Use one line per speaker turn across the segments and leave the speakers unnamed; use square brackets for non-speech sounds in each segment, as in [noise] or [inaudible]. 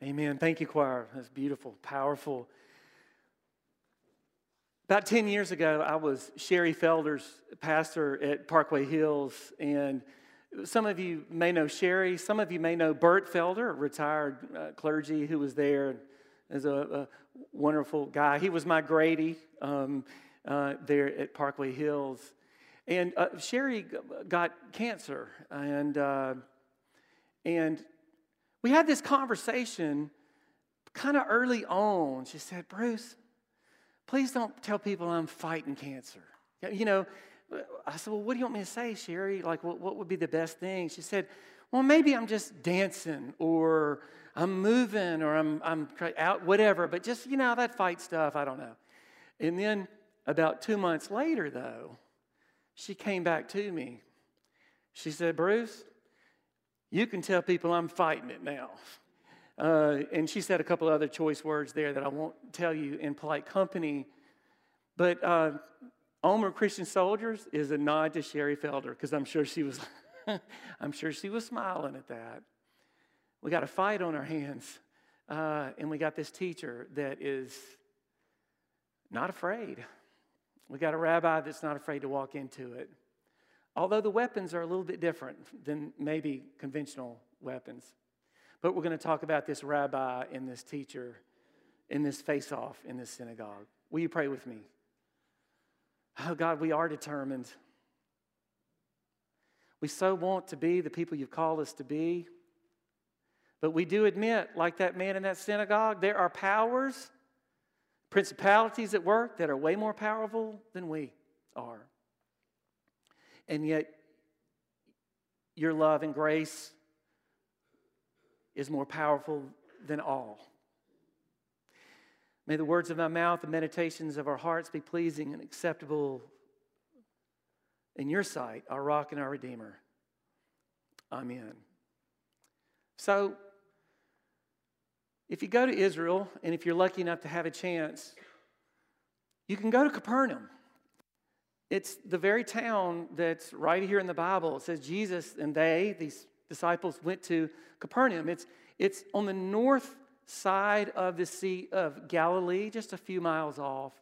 Amen. Thank you, choir. That's beautiful, powerful. About 10 years ago, I was Sherry Felder's pastor at Parkway Hills, and some of you may know Sherry. Some of you may know Bert Felder, a retired uh, clergy who was there as a, a, wonderful guy. He was my Grady um, uh, there at Parkway Hills. And uh, Sherry got cancer, and, uh, and we had this conversation kind of early on. She said, Bruce, please don't tell people I'm fighting cancer. You know, I said, Well, what do you want me to say, Sherry? Like, what, what would be the best thing? She said, Well, maybe I'm just dancing or I'm moving or I'm, I'm out, whatever, but just, you know, that fight stuff, I don't know. And then about two months later, though, she came back to me. She said, Bruce, you can tell people I'm fighting it now. Uh, and she said a couple other choice words there that I won't tell you in polite company. But uh, Onward Christian Soldiers is a nod to Sherry Felder because I'm sure she was, [laughs] I'm sure she was smiling at that. We got a fight on our hands, uh, and we got this teacher that is not afraid. We got a rabbi that's not afraid to walk into it. Although the weapons are a little bit different than maybe conventional weapons. But we're going to talk about this rabbi and this teacher in this face off in this synagogue. Will you pray with me? Oh, God, we are determined. We so want to be the people you've called us to be. But we do admit, like that man in that synagogue, there are powers, principalities at work that are way more powerful than we are. And yet, your love and grace is more powerful than all. May the words of my mouth, the meditations of our hearts be pleasing and acceptable in your sight, our rock and our redeemer. Amen. So, if you go to Israel, and if you're lucky enough to have a chance, you can go to Capernaum. It's the very town that's right here in the Bible. It says Jesus and they, these disciples, went to Capernaum. It's, it's on the north side of the Sea of Galilee, just a few miles off.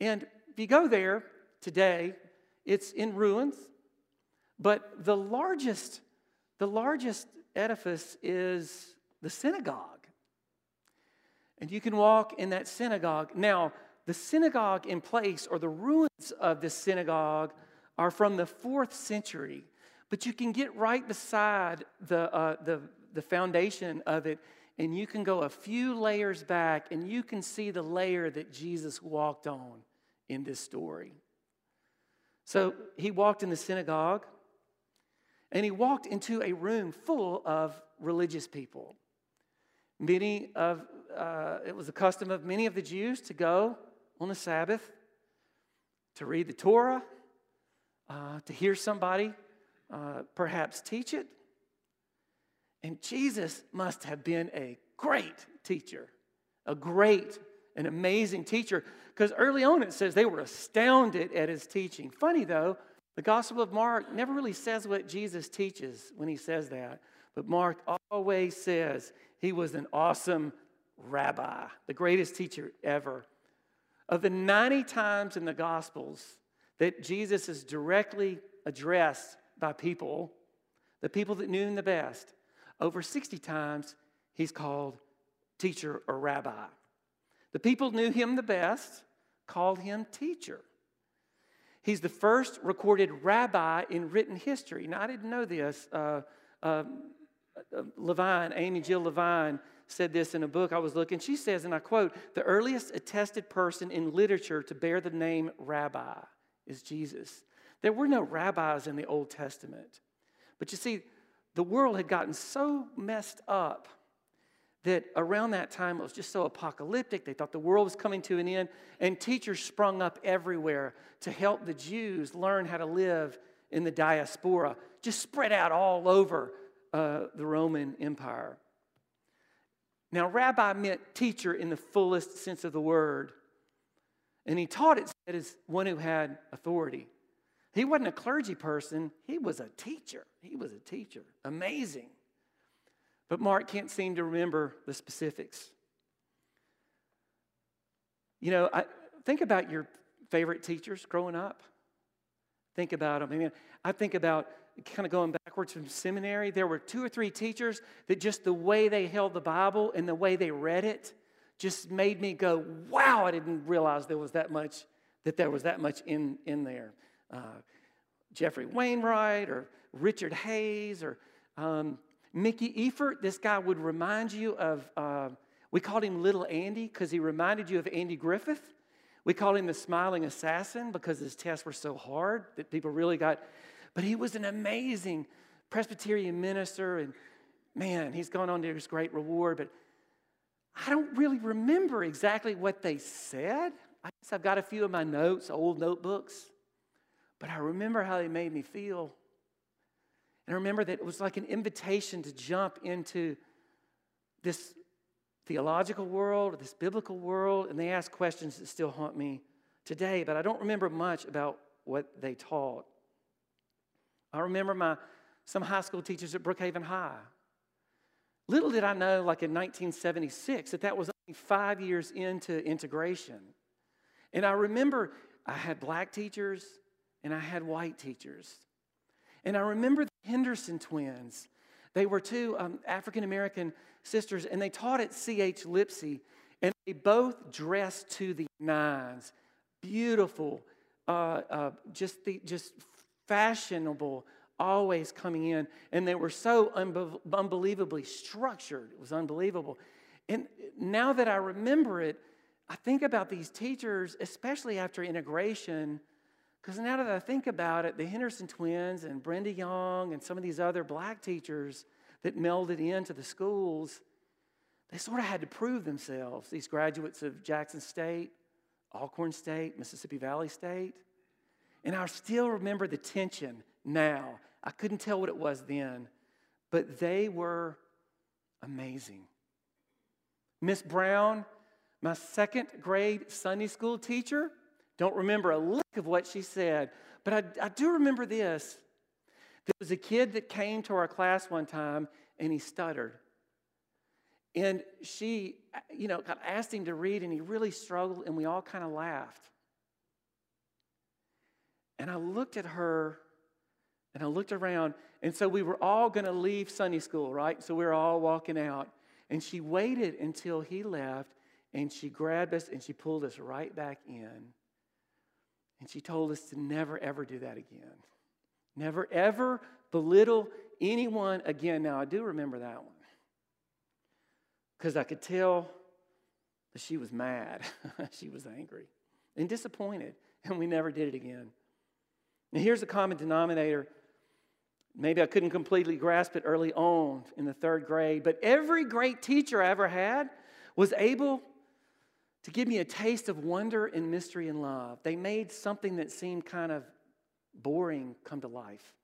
And if you go there today, it's in ruins, but the largest, the largest edifice is the synagogue. And you can walk in that synagogue. Now, the synagogue in place, or the ruins of the synagogue, are from the fourth century. But you can get right beside the, uh, the, the foundation of it and you can go a few layers back and you can see the layer that Jesus walked on in this story. So he walked in the synagogue and he walked into a room full of religious people. Many of, uh, it was the custom of many of the Jews to go on the Sabbath to read the Torah, uh, to hear somebody uh, perhaps teach it, and Jesus must have been a great teacher, a great and amazing teacher, because early on it says they were astounded at his teaching. Funny though, the Gospel of Mark never really says what Jesus teaches when he says that, but Mark always says he was an awesome rabbi, the greatest teacher ever. Of the 90 times in the Gospels that Jesus is directly addressed by people, the people that knew him the best, over 60 times, he's called teacher or rabbi. The people knew him the best, called him teacher. He's the first recorded rabbi in written history. Now, I didn't know this. Uh, uh, uh, Levine, Amy Jill Levine, said this in a book I was looking. She says, and I quote, the earliest attested person in literature to bear the name rabbi is Jesus. There were no rabbis in the Old Testament. But you see, the world had gotten so messed up that around that time it was just so apocalyptic. They thought the world was coming to an end, and teachers sprung up everywhere to help the Jews learn how to live in the diaspora, just spread out all over uh, the Roman Empire. Now, rabbi meant teacher in the fullest sense of the word, and he taught it as one who had authority. He wasn't a clergy person, he was a teacher. He was a teacher. Amazing. But Mark can't seem to remember the specifics. You know, I, think about your favorite teachers growing up. Think about them. I mean, I think about kind of going backwards from seminary. There were two or three teachers that just the way they held the Bible and the way they read it just made me go, wow, I didn't realize there was that much, that there was that much in, in there. Uh, Geoffrey Wainwright or Richard Hays or um, Mickey Efird, this guy would remind you of, uh, we called him Little Andy because he reminded you of Andy Griffith. We called him the smiling assassin because his tests were so hard that people really got, but he was an amazing Presbyterian minister and man, he's gone on to his great reward, but I don't really remember exactly what they said. I guess I've got a few of my notes, old notebooks, but I remember how they made me feel. And I remember that it was like an invitation to jump into this theological world, this biblical world, and they asked questions that still haunt me today, but I don't remember much about what they taught. I remember my some high school teachers at Brookhaven High. Little did I know, like in 1976, that that was only five years into integration. And I remember I had black teachers and I had white teachers. And I remember the Henderson twins. They were two um, African American sisters, and they taught at C.H. Lipsey, and they both dressed to the nines. Beautiful, uh, uh, just, the, just fashionable, always coming in. And they were so unbelievably structured. It was unbelievable. And now that I remember it, I think about these teachers, especially after integration, because now that I think about it, the Henderson twins and Brenda Young and some of these other black teachers that melded into the schools, they sort of had to prove themselves. These graduates of Jackson State, Alcorn State, Mississippi Valley State. And I still remember the tension now. I couldn't tell what it was then, but they were amazing. Miss Brown, my second grade Sunday school teacher, don't remember a lick of what she said, but I, I do remember this. There was a kid that came to our class one time and he stuttered. And she, you know, asked him to read and he really struggled and we all kind of laughed. And I looked at her and I looked around. And so we were all going to leave Sunday school, right? So we were all walking out. And she waited until he left and she grabbed us and she pulled us right back in. And she told us to never, ever do that again. Never, ever belittle anyone again. Now, I do remember that one because I could tell that she was mad. [laughs] she was angry and disappointed, and we never did it again. And here's the common denominator. Maybe I couldn't completely grasp it early on in the third grade, but every great teacher I ever had was able to give me a taste of wonder and mystery and love. They made something that seemed kind of boring come to life.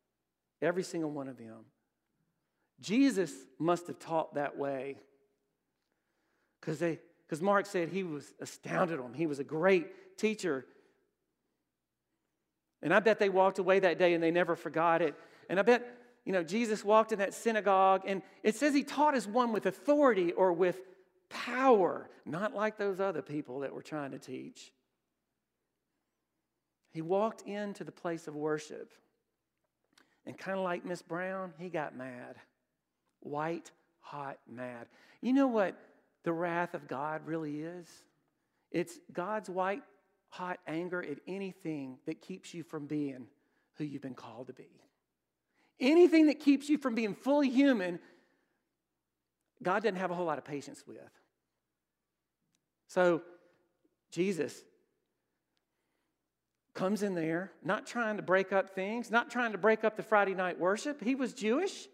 Every single one of them. Jesus must have taught that way. Because Mark said he was astounded on him. He was a great teacher. And I bet they walked away that day and they never forgot it. And I bet, you know, Jesus walked in that synagogue and it says he taught as one with authority or with power, not like those other people that were trying to teach. He walked into the place of worship, and kind of like Miss Brown, he got mad. White, hot, mad. You know what the wrath of God really is? It's God's white, hot anger at anything that keeps you from being who you've been called to be. Anything that keeps you from being fully human God doesn't have a whole lot of patience with. So, Jesus comes in there, not trying to break up things, not trying to break up the Friday night worship. He was Jewish.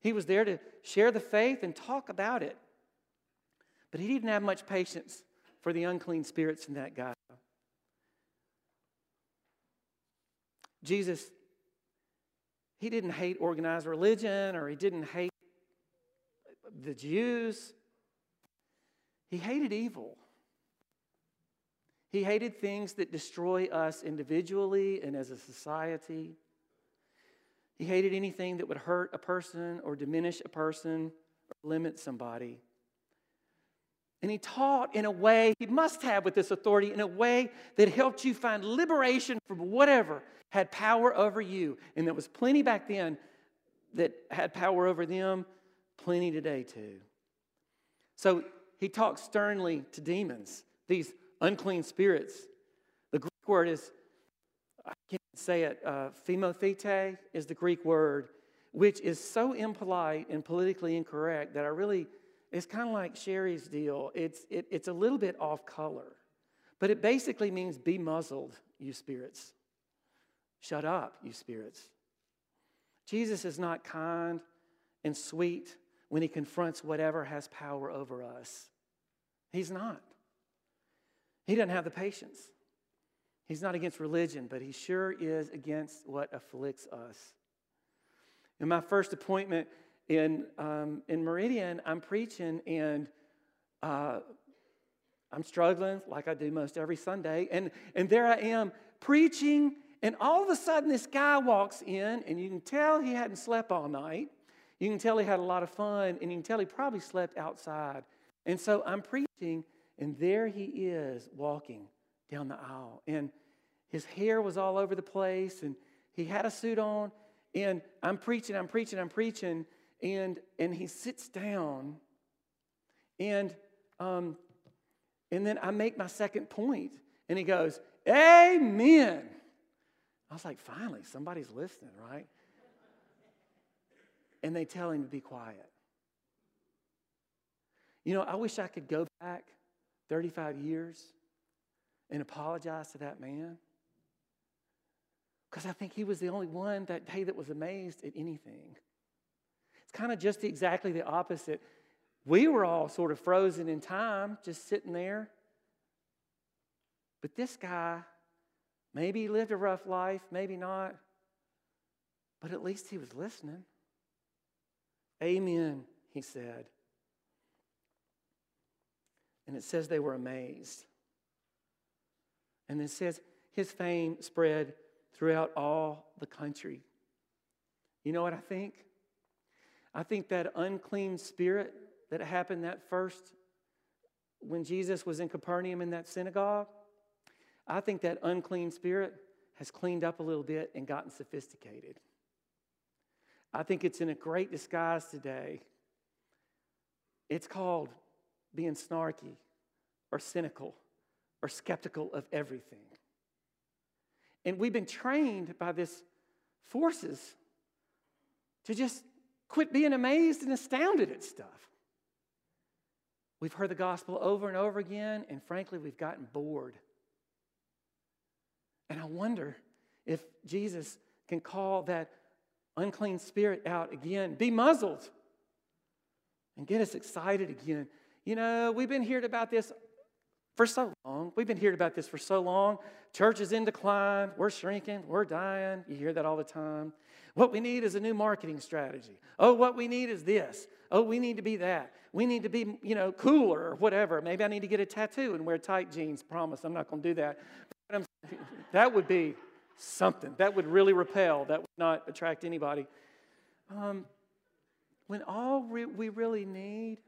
He was there to share the faith and talk about it. But he didn't have much patience for the unclean spirits in that guy. Jesus, he didn't hate organized religion or he didn't hate the Jews, he hated evil. He hated things that destroy us individually and as a society. He hated anything that would hurt a person or diminish a person or limit somebody. And he taught in a way, he must have with this authority, in a way that helped you find liberation from whatever had power over you. And there was plenty back then that had power over them, plenty today too. So he talks sternly to demons, these unclean spirits. The Greek word is, I can't say it, uh, is the Greek word, which is so impolite and politically incorrect that I really it's kind of like Sherry's deal. It's, it, it's a little bit off color, but it basically means be muzzled, you spirits. Shut up, you spirits. Jesus is not kind and sweet when he confronts whatever has power over us. He's not. He doesn't have the patience. He's not against religion, but he sure is against what afflicts us. In my first appointment in, um, in Meridian, I'm preaching and uh, I'm struggling like I do most every Sunday. And, and there I am preaching, and all of a sudden this guy walks in, and you can tell he hadn't slept all night. You can tell he had a lot of fun, and you can tell he probably slept outside. And so I'm preaching, and there he is walking down the aisle. And his hair was all over the place, and he had a suit on. And I'm preaching, I'm preaching, I'm preaching. And, and he sits down, and, um, and then I make my second point, and he goes, Amen. I was like, finally, somebody's listening, right? And they tell him to be quiet. You know, I wish I could go back 35 years and apologize to that man. Because I think he was the only one that day that was amazed at anything. It's kind of just exactly the opposite. We were all sort of frozen in time, just sitting there. But this guy, maybe he lived a rough life, maybe not, but at least he was listening. Amen, he said. And it says they were amazed. And it says his fame spread throughout all the country. You know what I think? I think that unclean spirit that happened that first when Jesus was in Capernaum in that synagogue, I think that unclean spirit has cleaned up a little bit and gotten sophisticated. I think it's in a great disguise today. It's called being snarky or cynical or skeptical of everything. And we've been trained by this forces to just Quit being amazed and astounded at stuff. We've heard the gospel over and over again, and frankly, we've gotten bored. And I wonder if Jesus can call that unclean spirit out again, be muzzled, and get us excited again. You know, we've been hearing about this for so long. We've been hearing about this for so long. Church is in decline. We're shrinking. We're dying. You hear that all the time. What we need is a new marketing strategy. Oh, what we need is this. Oh, we need to be that. We need to be, you know, cooler or whatever. Maybe I need to get a tattoo and wear tight jeans. Promise, I'm not going to do that. That would be something. That would really repel. That would not attract anybody. Um, when all re- we really need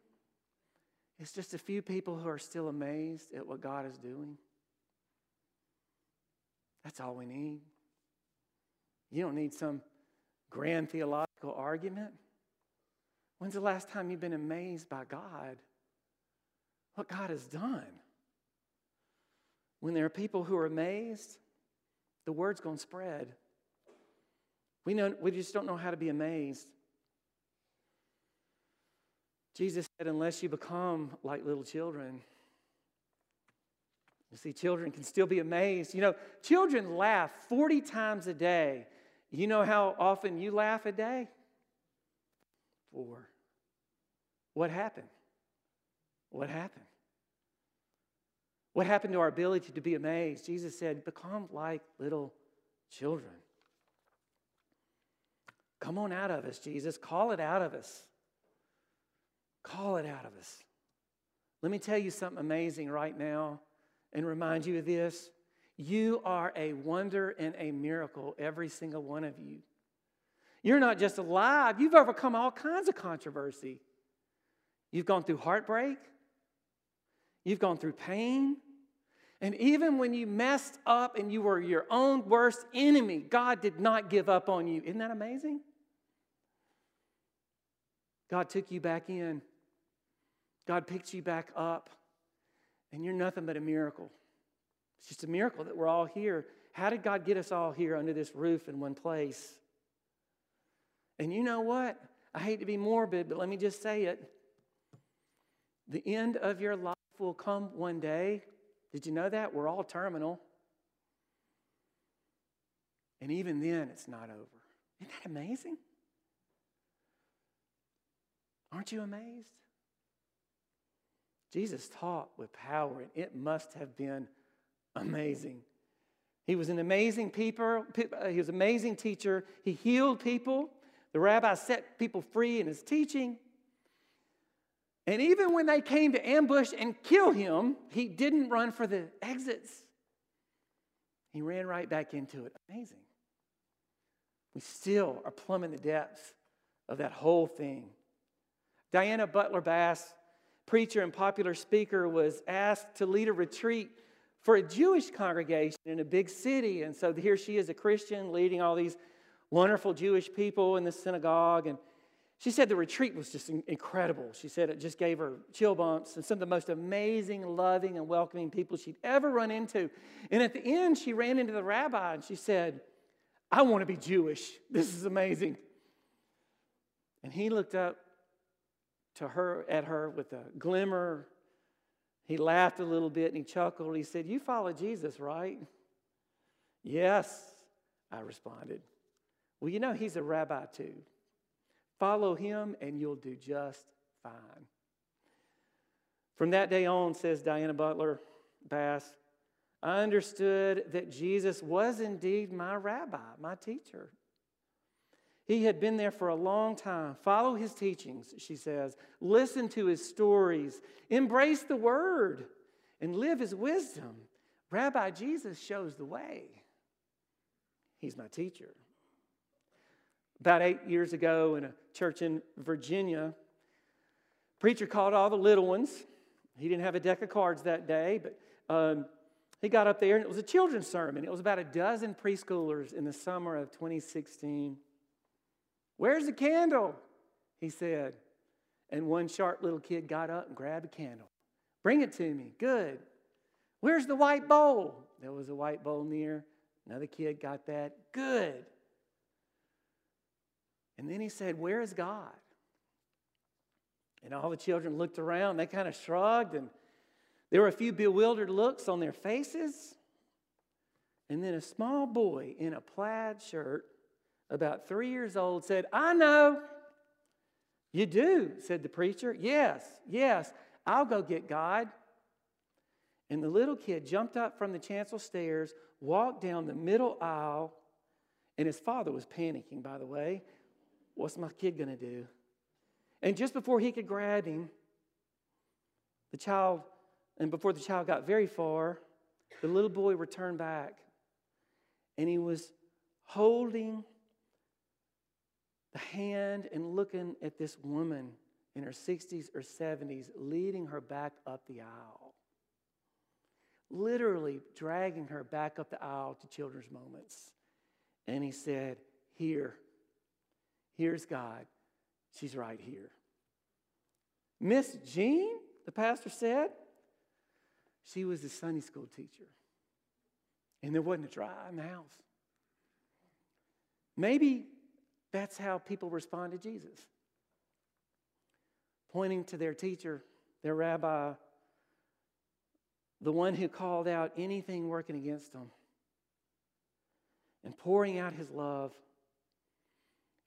is just a few people who are still amazed at what God is doing. That's all we need. You don't need some grand theological argument? When's the last time you've been amazed by God? What God has done? When there are people who are amazed, the word's going to spread. We, know, we just don't know how to be amazed. Jesus said, unless you become like little children, you see, children can still be amazed. You know, children laugh 40 times a day you know how often you laugh a day? Four. What happened? What happened? What happened to our ability to be amazed? Jesus said, Become like little children. Come on out of us, Jesus. Call it out of us. Call it out of us. Let me tell you something amazing right now and remind you of this. You are a wonder and a miracle, every single one of you. You're not just alive, you've overcome all kinds of controversy. You've gone through heartbreak. You've gone through pain. And even when you messed up and you were your own worst enemy, God did not give up on you. Isn't that amazing? God took you back in. God picked you back up. And you're nothing but a miracle. It's just a miracle that we're all here. How did God get us all here under this roof in one place? And you know what? I hate to be morbid, but let me just say it. The end of your life will come one day. Did you know that? We're all terminal. And even then, it's not over. Isn't that amazing? Aren't you amazed? Jesus taught with power, and it must have been amazing. He was an amazing people. Uh, he was an amazing teacher. He healed people. The rabbi set people free in his teaching. And even when they came to ambush and kill him, he didn't run for the exits. He ran right back into it. Amazing. We still are plumbing the depths of that whole thing. Diana Butler Bass, preacher and popular speaker, was asked to lead a retreat for a Jewish congregation in a big city. And so here she is, a Christian, leading all these wonderful Jewish people in the synagogue. And she said the retreat was just incredible. She said it just gave her chill bumps and some of the most amazing, loving, and welcoming people she'd ever run into. And at the end, she ran into the rabbi and she said, I want to be Jewish. This is amazing. And he looked up to her at her with a glimmer he laughed a little bit and he chuckled. He said, You follow Jesus, right? Yes, I responded. Well, you know, he's a rabbi too. Follow him and you'll do just fine. From that day on, says Diana Butler Bass, I understood that Jesus was indeed my rabbi, my teacher. He had been there for a long time. Follow his teachings, she says. Listen to his stories. Embrace the word and live his wisdom. Rabbi Jesus shows the way. He's my teacher. About eight years ago, in a church in Virginia, preacher called all the little ones. He didn't have a deck of cards that day, but um, he got up there and it was a children's sermon. It was about a dozen preschoolers in the summer of 2016. Where's the candle? He said. And one sharp little kid got up and grabbed a candle. Bring it to me. Good. Where's the white bowl? There was a white bowl near. Another kid got that. Good. And then he said, Where is God? And all the children looked around. They kind of shrugged, and there were a few bewildered looks on their faces. And then a small boy in a plaid shirt about three years old, said, I know. You do, said the preacher. Yes, yes, I'll go get God. And the little kid jumped up from the chancel stairs, walked down the middle aisle, and his father was panicking, by the way. What's my kid going to do? And just before he could grab him, the child, and before the child got very far, the little boy returned back. And he was holding the hand and looking at this woman in her 60s or 70s, leading her back up the aisle. Literally dragging her back up the aisle to children's moments. And he said, Here, here's God. She's right here. Miss Jean, the pastor said, she was a Sunday school teacher. And there wasn't a dry eye in the house. Maybe that's how people respond to Jesus. Pointing to their teacher, their rabbi, the one who called out anything working against them, and pouring out his love.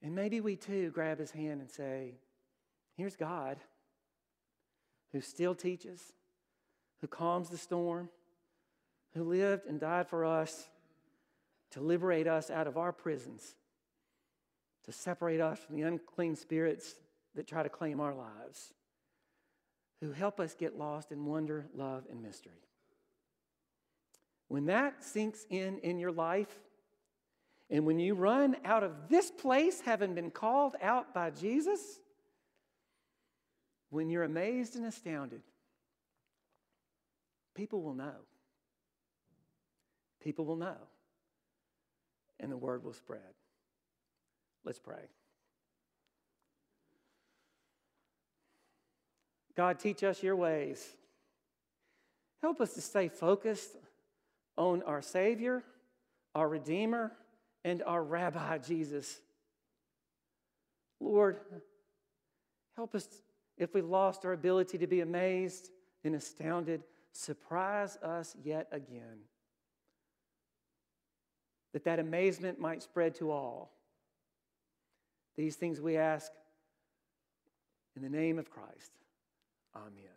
And maybe we too grab his hand and say, Here's God who still teaches, who calms the storm, who lived and died for us to liberate us out of our prisons to separate us from the unclean spirits that try to claim our lives, who help us get lost in wonder, love, and mystery. When that sinks in in your life, and when you run out of this place having been called out by Jesus, when you're amazed and astounded, people will know. People will know. And the word will spread. Let's pray. God, teach us your ways. Help us to stay focused on our Savior, our Redeemer, and our Rabbi, Jesus. Lord, help us if we lost our ability to be amazed and astounded. Surprise us yet again. That that amazement might spread to all. These things we ask in the name of Christ. Amen.